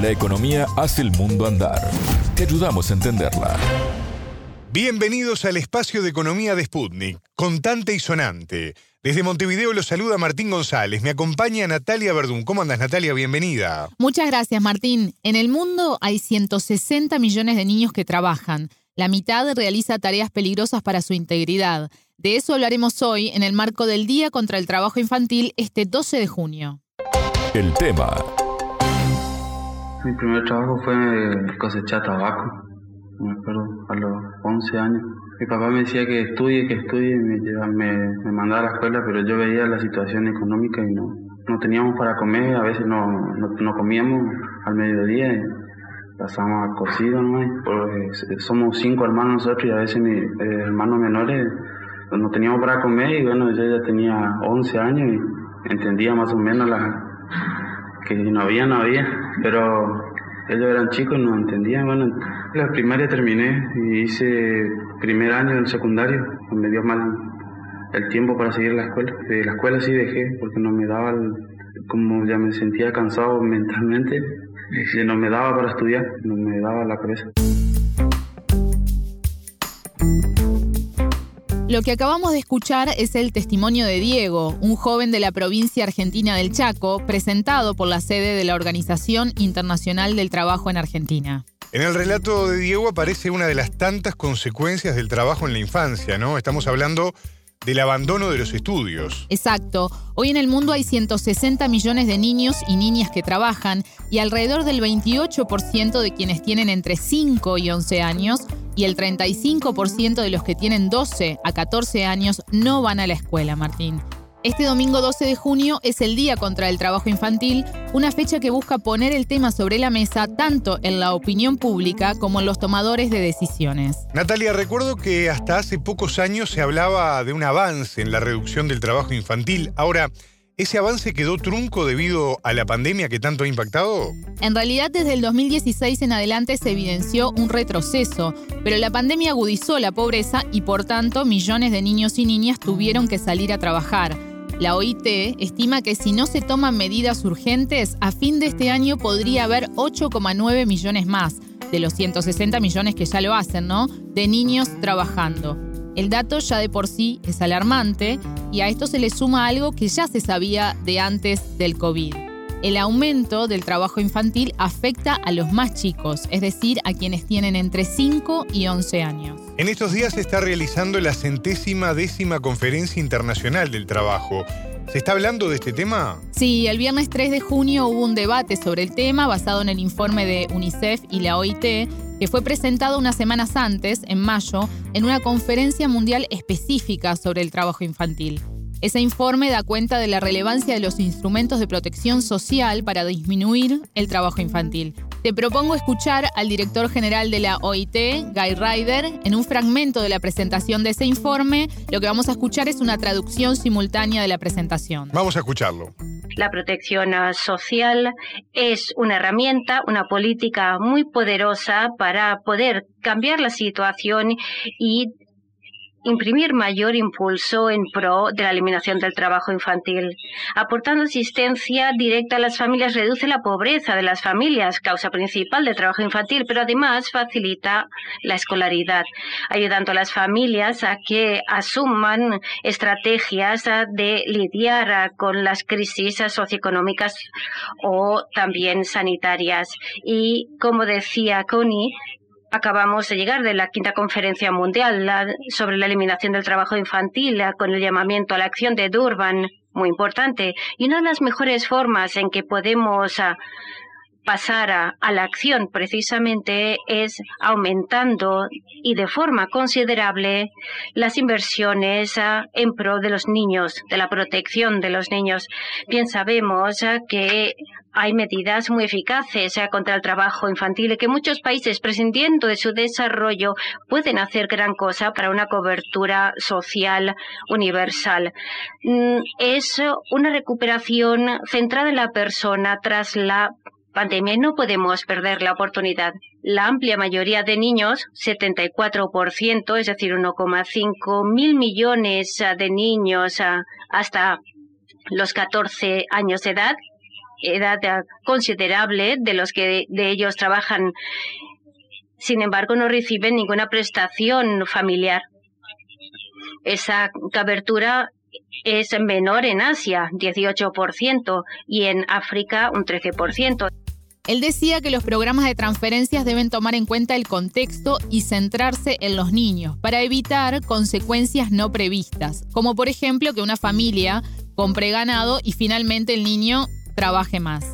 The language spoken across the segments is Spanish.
La economía hace el mundo andar. Te ayudamos a entenderla. Bienvenidos al espacio de economía de Sputnik, contante y sonante. Desde Montevideo los saluda Martín González. Me acompaña Natalia Verdún. ¿Cómo andas, Natalia? Bienvenida. Muchas gracias, Martín. En el mundo hay 160 millones de niños que trabajan. La mitad realiza tareas peligrosas para su integridad. De eso hablaremos hoy en el marco del Día contra el Trabajo Infantil este 12 de junio. El tema. Mi primer trabajo fue cosechar tabaco, me acuerdo, a los 11 años. Mi papá me decía que estudie, que estudie, me, me, me mandaba a la escuela, pero yo veía la situación económica y no, no teníamos para comer, a veces no, no, comíamos al mediodía, y pasábamos a cocido, ¿no? Porque somos cinco hermanos nosotros y a veces mis eh, hermanos menores no teníamos para comer y bueno, yo ya tenía 11 años y entendía más o menos la, que no había, no había, pero ellos eran chicos, no entendían. Bueno, la primaria terminé y hice primer año en secundario, me dio mal el tiempo para seguir la escuela. De la escuela sí dejé porque no me daba, como ya me sentía cansado mentalmente, no me daba para estudiar, no me daba la cabeza. Lo que acabamos de escuchar es el testimonio de Diego, un joven de la provincia argentina del Chaco, presentado por la sede de la Organización Internacional del Trabajo en Argentina. En el relato de Diego aparece una de las tantas consecuencias del trabajo en la infancia, ¿no? Estamos hablando del abandono de los estudios. Exacto. Hoy en el mundo hay 160 millones de niños y niñas que trabajan y alrededor del 28% de quienes tienen entre 5 y 11 años y el 35% de los que tienen 12 a 14 años no van a la escuela, Martín. Este domingo 12 de junio es el Día contra el Trabajo Infantil, una fecha que busca poner el tema sobre la mesa tanto en la opinión pública como en los tomadores de decisiones. Natalia, recuerdo que hasta hace pocos años se hablaba de un avance en la reducción del trabajo infantil. Ahora, ¿Ese avance quedó trunco debido a la pandemia que tanto ha impactado? En realidad, desde el 2016 en adelante se evidenció un retroceso, pero la pandemia agudizó la pobreza y por tanto millones de niños y niñas tuvieron que salir a trabajar. La OIT estima que si no se toman medidas urgentes, a fin de este año podría haber 8,9 millones más, de los 160 millones que ya lo hacen, ¿no? De niños trabajando. El dato ya de por sí es alarmante y a esto se le suma algo que ya se sabía de antes del COVID. El aumento del trabajo infantil afecta a los más chicos, es decir, a quienes tienen entre 5 y 11 años. En estos días se está realizando la centésima décima conferencia internacional del trabajo. ¿Se está hablando de este tema? Sí, el viernes 3 de junio hubo un debate sobre el tema basado en el informe de UNICEF y la OIT que fue presentado unas semanas antes, en mayo, en una conferencia mundial específica sobre el trabajo infantil. Ese informe da cuenta de la relevancia de los instrumentos de protección social para disminuir el trabajo infantil. Te propongo escuchar al director general de la OIT, Guy Ryder, en un fragmento de la presentación de ese informe. Lo que vamos a escuchar es una traducción simultánea de la presentación. Vamos a escucharlo. La protección social es una herramienta, una política muy poderosa para poder cambiar la situación y imprimir mayor impulso en pro de la eliminación del trabajo infantil. Aportando asistencia directa a las familias reduce la pobreza de las familias, causa principal del trabajo infantil, pero además facilita la escolaridad, ayudando a las familias a que asuman estrategias de lidiar con las crisis socioeconómicas o también sanitarias. Y como decía Connie, Acabamos de llegar de la quinta conferencia mundial sobre la eliminación del trabajo infantil con el llamamiento a la acción de Durban, muy importante. Y una de las mejores formas en que podemos ah, pasar a, la acción precisamente es aumentando y de forma considerable las inversiones ah, en pro de los niños, de la protección de los niños. Bien sabemos ah, que hay medidas muy eficaces eh, contra el trabajo infantil y que muchos países, prescindiendo de su desarrollo, pueden hacer gran cosa para una cobertura social universal. Mm, es una recuperación centrada en la persona tras la pandemia no podemos perder la oportunidad. La amplia mayoría de niños, 74%, es decir, 1,5 mil millones de niños ah, hasta los 14 años de edad, edad considerable de los que de ellos trabajan. Sin embargo, no reciben ninguna prestación familiar. Esa cobertura es menor en Asia, 18%, y en África un 13%. Él decía que los programas de transferencias deben tomar en cuenta el contexto y centrarse en los niños para evitar consecuencias no previstas, como por ejemplo que una familia compre ganado y finalmente el niño trabaje más.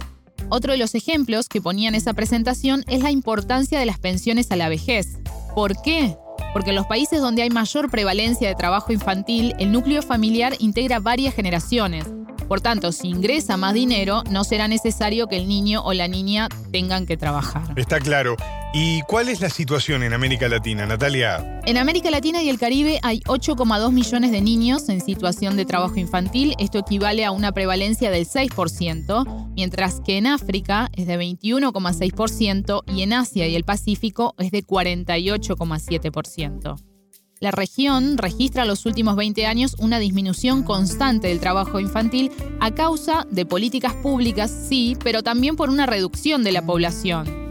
Otro de los ejemplos que ponía en esa presentación es la importancia de las pensiones a la vejez. ¿Por qué? Porque en los países donde hay mayor prevalencia de trabajo infantil, el núcleo familiar integra varias generaciones, por tanto, si ingresa más dinero, no será necesario que el niño o la niña tengan que trabajar. Está claro. ¿Y cuál es la situación en América Latina, Natalia? En América Latina y el Caribe hay 8,2 millones de niños en situación de trabajo infantil. Esto equivale a una prevalencia del 6%, mientras que en África es de 21,6% y en Asia y el Pacífico es de 48,7%. La región registra en los últimos 20 años una disminución constante del trabajo infantil a causa de políticas públicas, sí, pero también por una reducción de la población.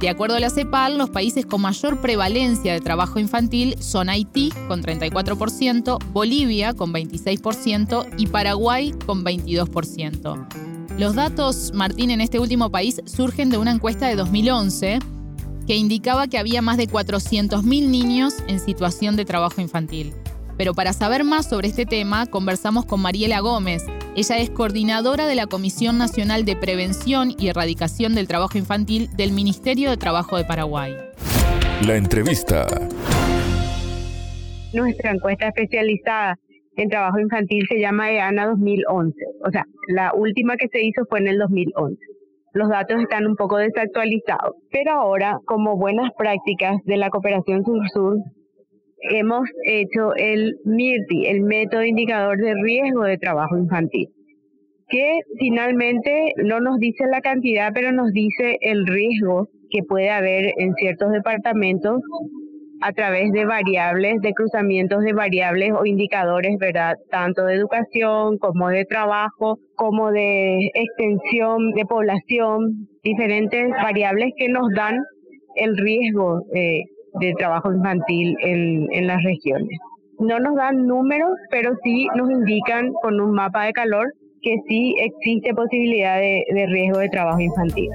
De acuerdo a la CEPAL, los países con mayor prevalencia de trabajo infantil son Haití con 34%, Bolivia con 26% y Paraguay con 22%. Los datos, Martín, en este último país surgen de una encuesta de 2011 que indicaba que había más de 400.000 niños en situación de trabajo infantil. Pero para saber más sobre este tema, conversamos con Mariela Gómez. Ella es coordinadora de la Comisión Nacional de Prevención y Erradicación del Trabajo Infantil del Ministerio de Trabajo de Paraguay. La entrevista. Nuestra encuesta especializada en trabajo infantil se llama EANA 2011. O sea, la última que se hizo fue en el 2011 los datos están un poco desactualizados. Pero ahora, como buenas prácticas de la cooperación sur-sur, hemos hecho el MIRTI, el método indicador de riesgo de trabajo infantil, que finalmente no nos dice la cantidad, pero nos dice el riesgo que puede haber en ciertos departamentos a través de variables, de cruzamientos de variables o indicadores, ¿verdad? Tanto de educación como de trabajo, como de extensión de población, diferentes variables que nos dan el riesgo eh, de trabajo infantil en, en las regiones. No nos dan números, pero sí nos indican con un mapa de calor que sí existe posibilidad de, de riesgo de trabajo infantil.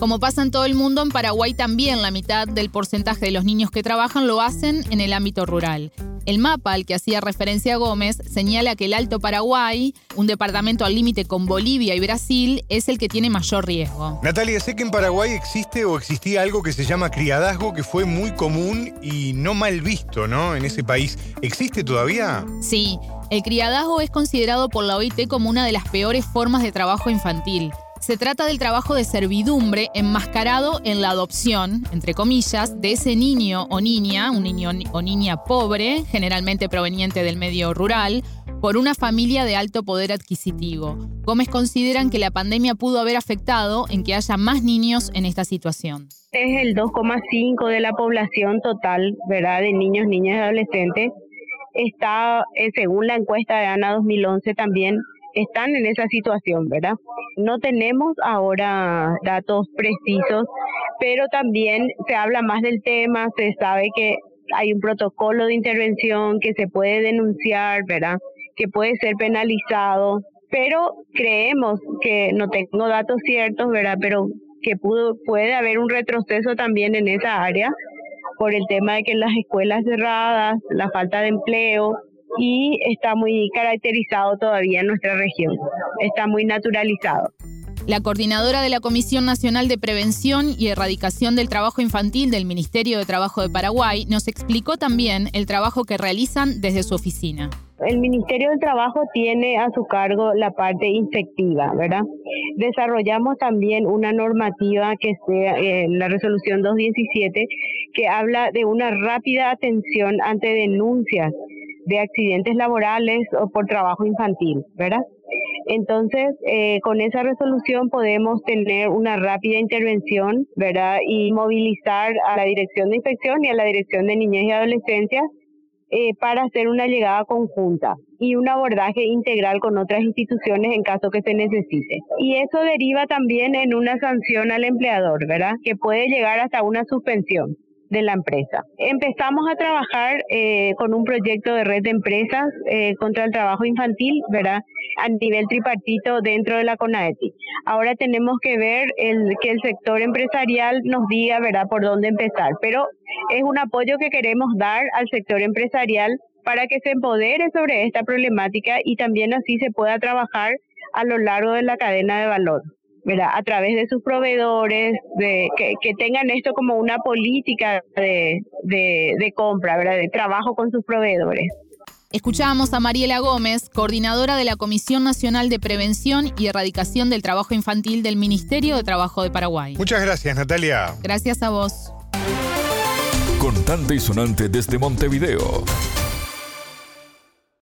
Como pasa en todo el mundo, en Paraguay también la mitad del porcentaje de los niños que trabajan lo hacen en el ámbito rural. El mapa al que hacía referencia Gómez señala que el Alto Paraguay, un departamento al límite con Bolivia y Brasil, es el que tiene mayor riesgo. Natalia, sé que en Paraguay existe o existía algo que se llama criadazgo que fue muy común y no mal visto, ¿no? En ese país. ¿Existe todavía? Sí, el criadazgo es considerado por la OIT como una de las peores formas de trabajo infantil. Se trata del trabajo de servidumbre enmascarado en la adopción, entre comillas, de ese niño o niña, un niño o niña pobre, generalmente proveniente del medio rural, por una familia de alto poder adquisitivo. Gómez consideran que la pandemia pudo haber afectado en que haya más niños en esta situación. Es el 2,5 de la población total, ¿verdad? De niños, niñas y adolescentes. Está, eh, según la encuesta de ANA 2011, también están en esa situación, ¿verdad? No tenemos ahora datos precisos, pero también se habla más del tema, se sabe que hay un protocolo de intervención que se puede denunciar, ¿verdad? Que puede ser penalizado, pero creemos que no tengo datos ciertos, ¿verdad? Pero que pudo, puede haber un retroceso también en esa área por el tema de que las escuelas cerradas, la falta de empleo, y está muy caracterizado todavía en nuestra región, está muy naturalizado. La coordinadora de la Comisión Nacional de Prevención y Erradicación del Trabajo Infantil del Ministerio de Trabajo de Paraguay nos explicó también el trabajo que realizan desde su oficina. El Ministerio del Trabajo tiene a su cargo la parte infectiva, ¿verdad? Desarrollamos también una normativa que sea eh, la resolución 217 que habla de una rápida atención ante denuncias de accidentes laborales o por trabajo infantil, ¿verdad? Entonces, eh, con esa resolución podemos tener una rápida intervención, ¿verdad? Y movilizar a la Dirección de Inspección y a la Dirección de Niñez y Adolescencia eh, para hacer una llegada conjunta. y un abordaje integral con otras instituciones en caso que se necesite. Y eso deriva también en una sanción al empleador, ¿verdad? Que puede llegar hasta una suspensión de la empresa. Empezamos a trabajar eh, con un proyecto de red de empresas eh, contra el trabajo infantil, ¿verdad? A nivel tripartito dentro de la CONAETI. Ahora tenemos que ver el, que el sector empresarial nos diga, ¿verdad?, por dónde empezar. Pero es un apoyo que queremos dar al sector empresarial para que se empodere sobre esta problemática y también así se pueda trabajar a lo largo de la cadena de valor. A través de sus proveedores, de, que, tengan esto como una política de, de, compra, ¿verdad? De trabajo con sus proveedores. Escuchábamos a Mariela Gómez, coordinadora de la Comisión Nacional de Prevención y Erradicación del Trabajo Infantil del Ministerio de Trabajo de Paraguay. Muchas gracias, Natalia. Gracias a vos. Contante y sonante desde Montevideo.